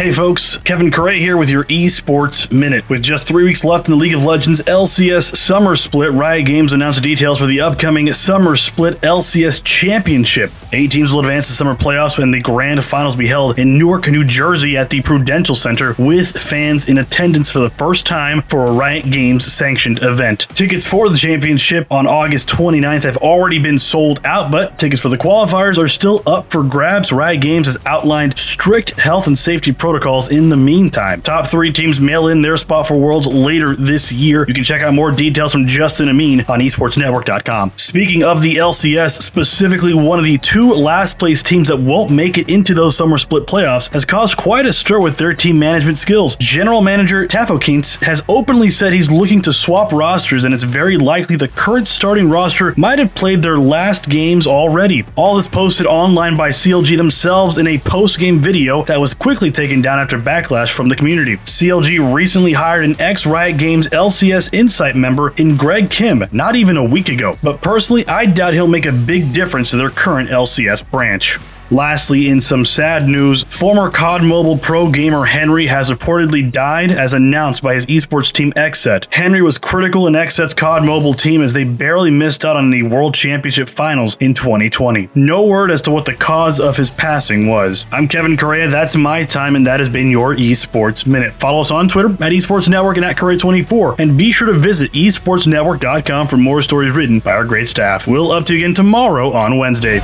Hey folks, Kevin Correa here with your Esports Minute. With just three weeks left in the League of Legends LCS Summer Split, Riot Games announced details for the upcoming Summer Split LCS Championship. Eight teams will advance to summer playoffs when the grand finals be held in Newark, New Jersey at the Prudential Center with fans in attendance for the first time for a Riot Games sanctioned event. Tickets for the championship on August 29th have already been sold out, but tickets for the qualifiers are still up for grabs. Riot Games has outlined strict health and safety protocols protocols in the meantime. Top three teams mail in their spot for Worlds later this year. You can check out more details from Justin Amin on esportsnetwork.com. Speaking of the LCS, specifically one of the two last place teams that won't make it into those summer split playoffs has caused quite a stir with their team management skills. General manager Tafokins has openly said he's looking to swap rosters, and it's very likely the current starting roster might have played their last games already. All this posted online by CLG themselves in a post game video that was quickly taken down after backlash from the community. CLG recently hired an ex Riot Games LCS Insight member in Greg Kim not even a week ago, but personally, I doubt he'll make a big difference to their current LCS branch. Lastly, in some sad news, former COD Mobile pro gamer Henry has reportedly died as announced by his esports team Xset. Henry was critical in Xset's COD Mobile team as they barely missed out on the World Championship Finals in 2020. No word as to what the cause of his passing was. I'm Kevin Correa, that's my time, and that has been your Esports Minute. Follow us on Twitter at Esports Network and at Correa24, and be sure to visit esportsnetwork.com for more stories written by our great staff. We'll up to you again tomorrow on Wednesday.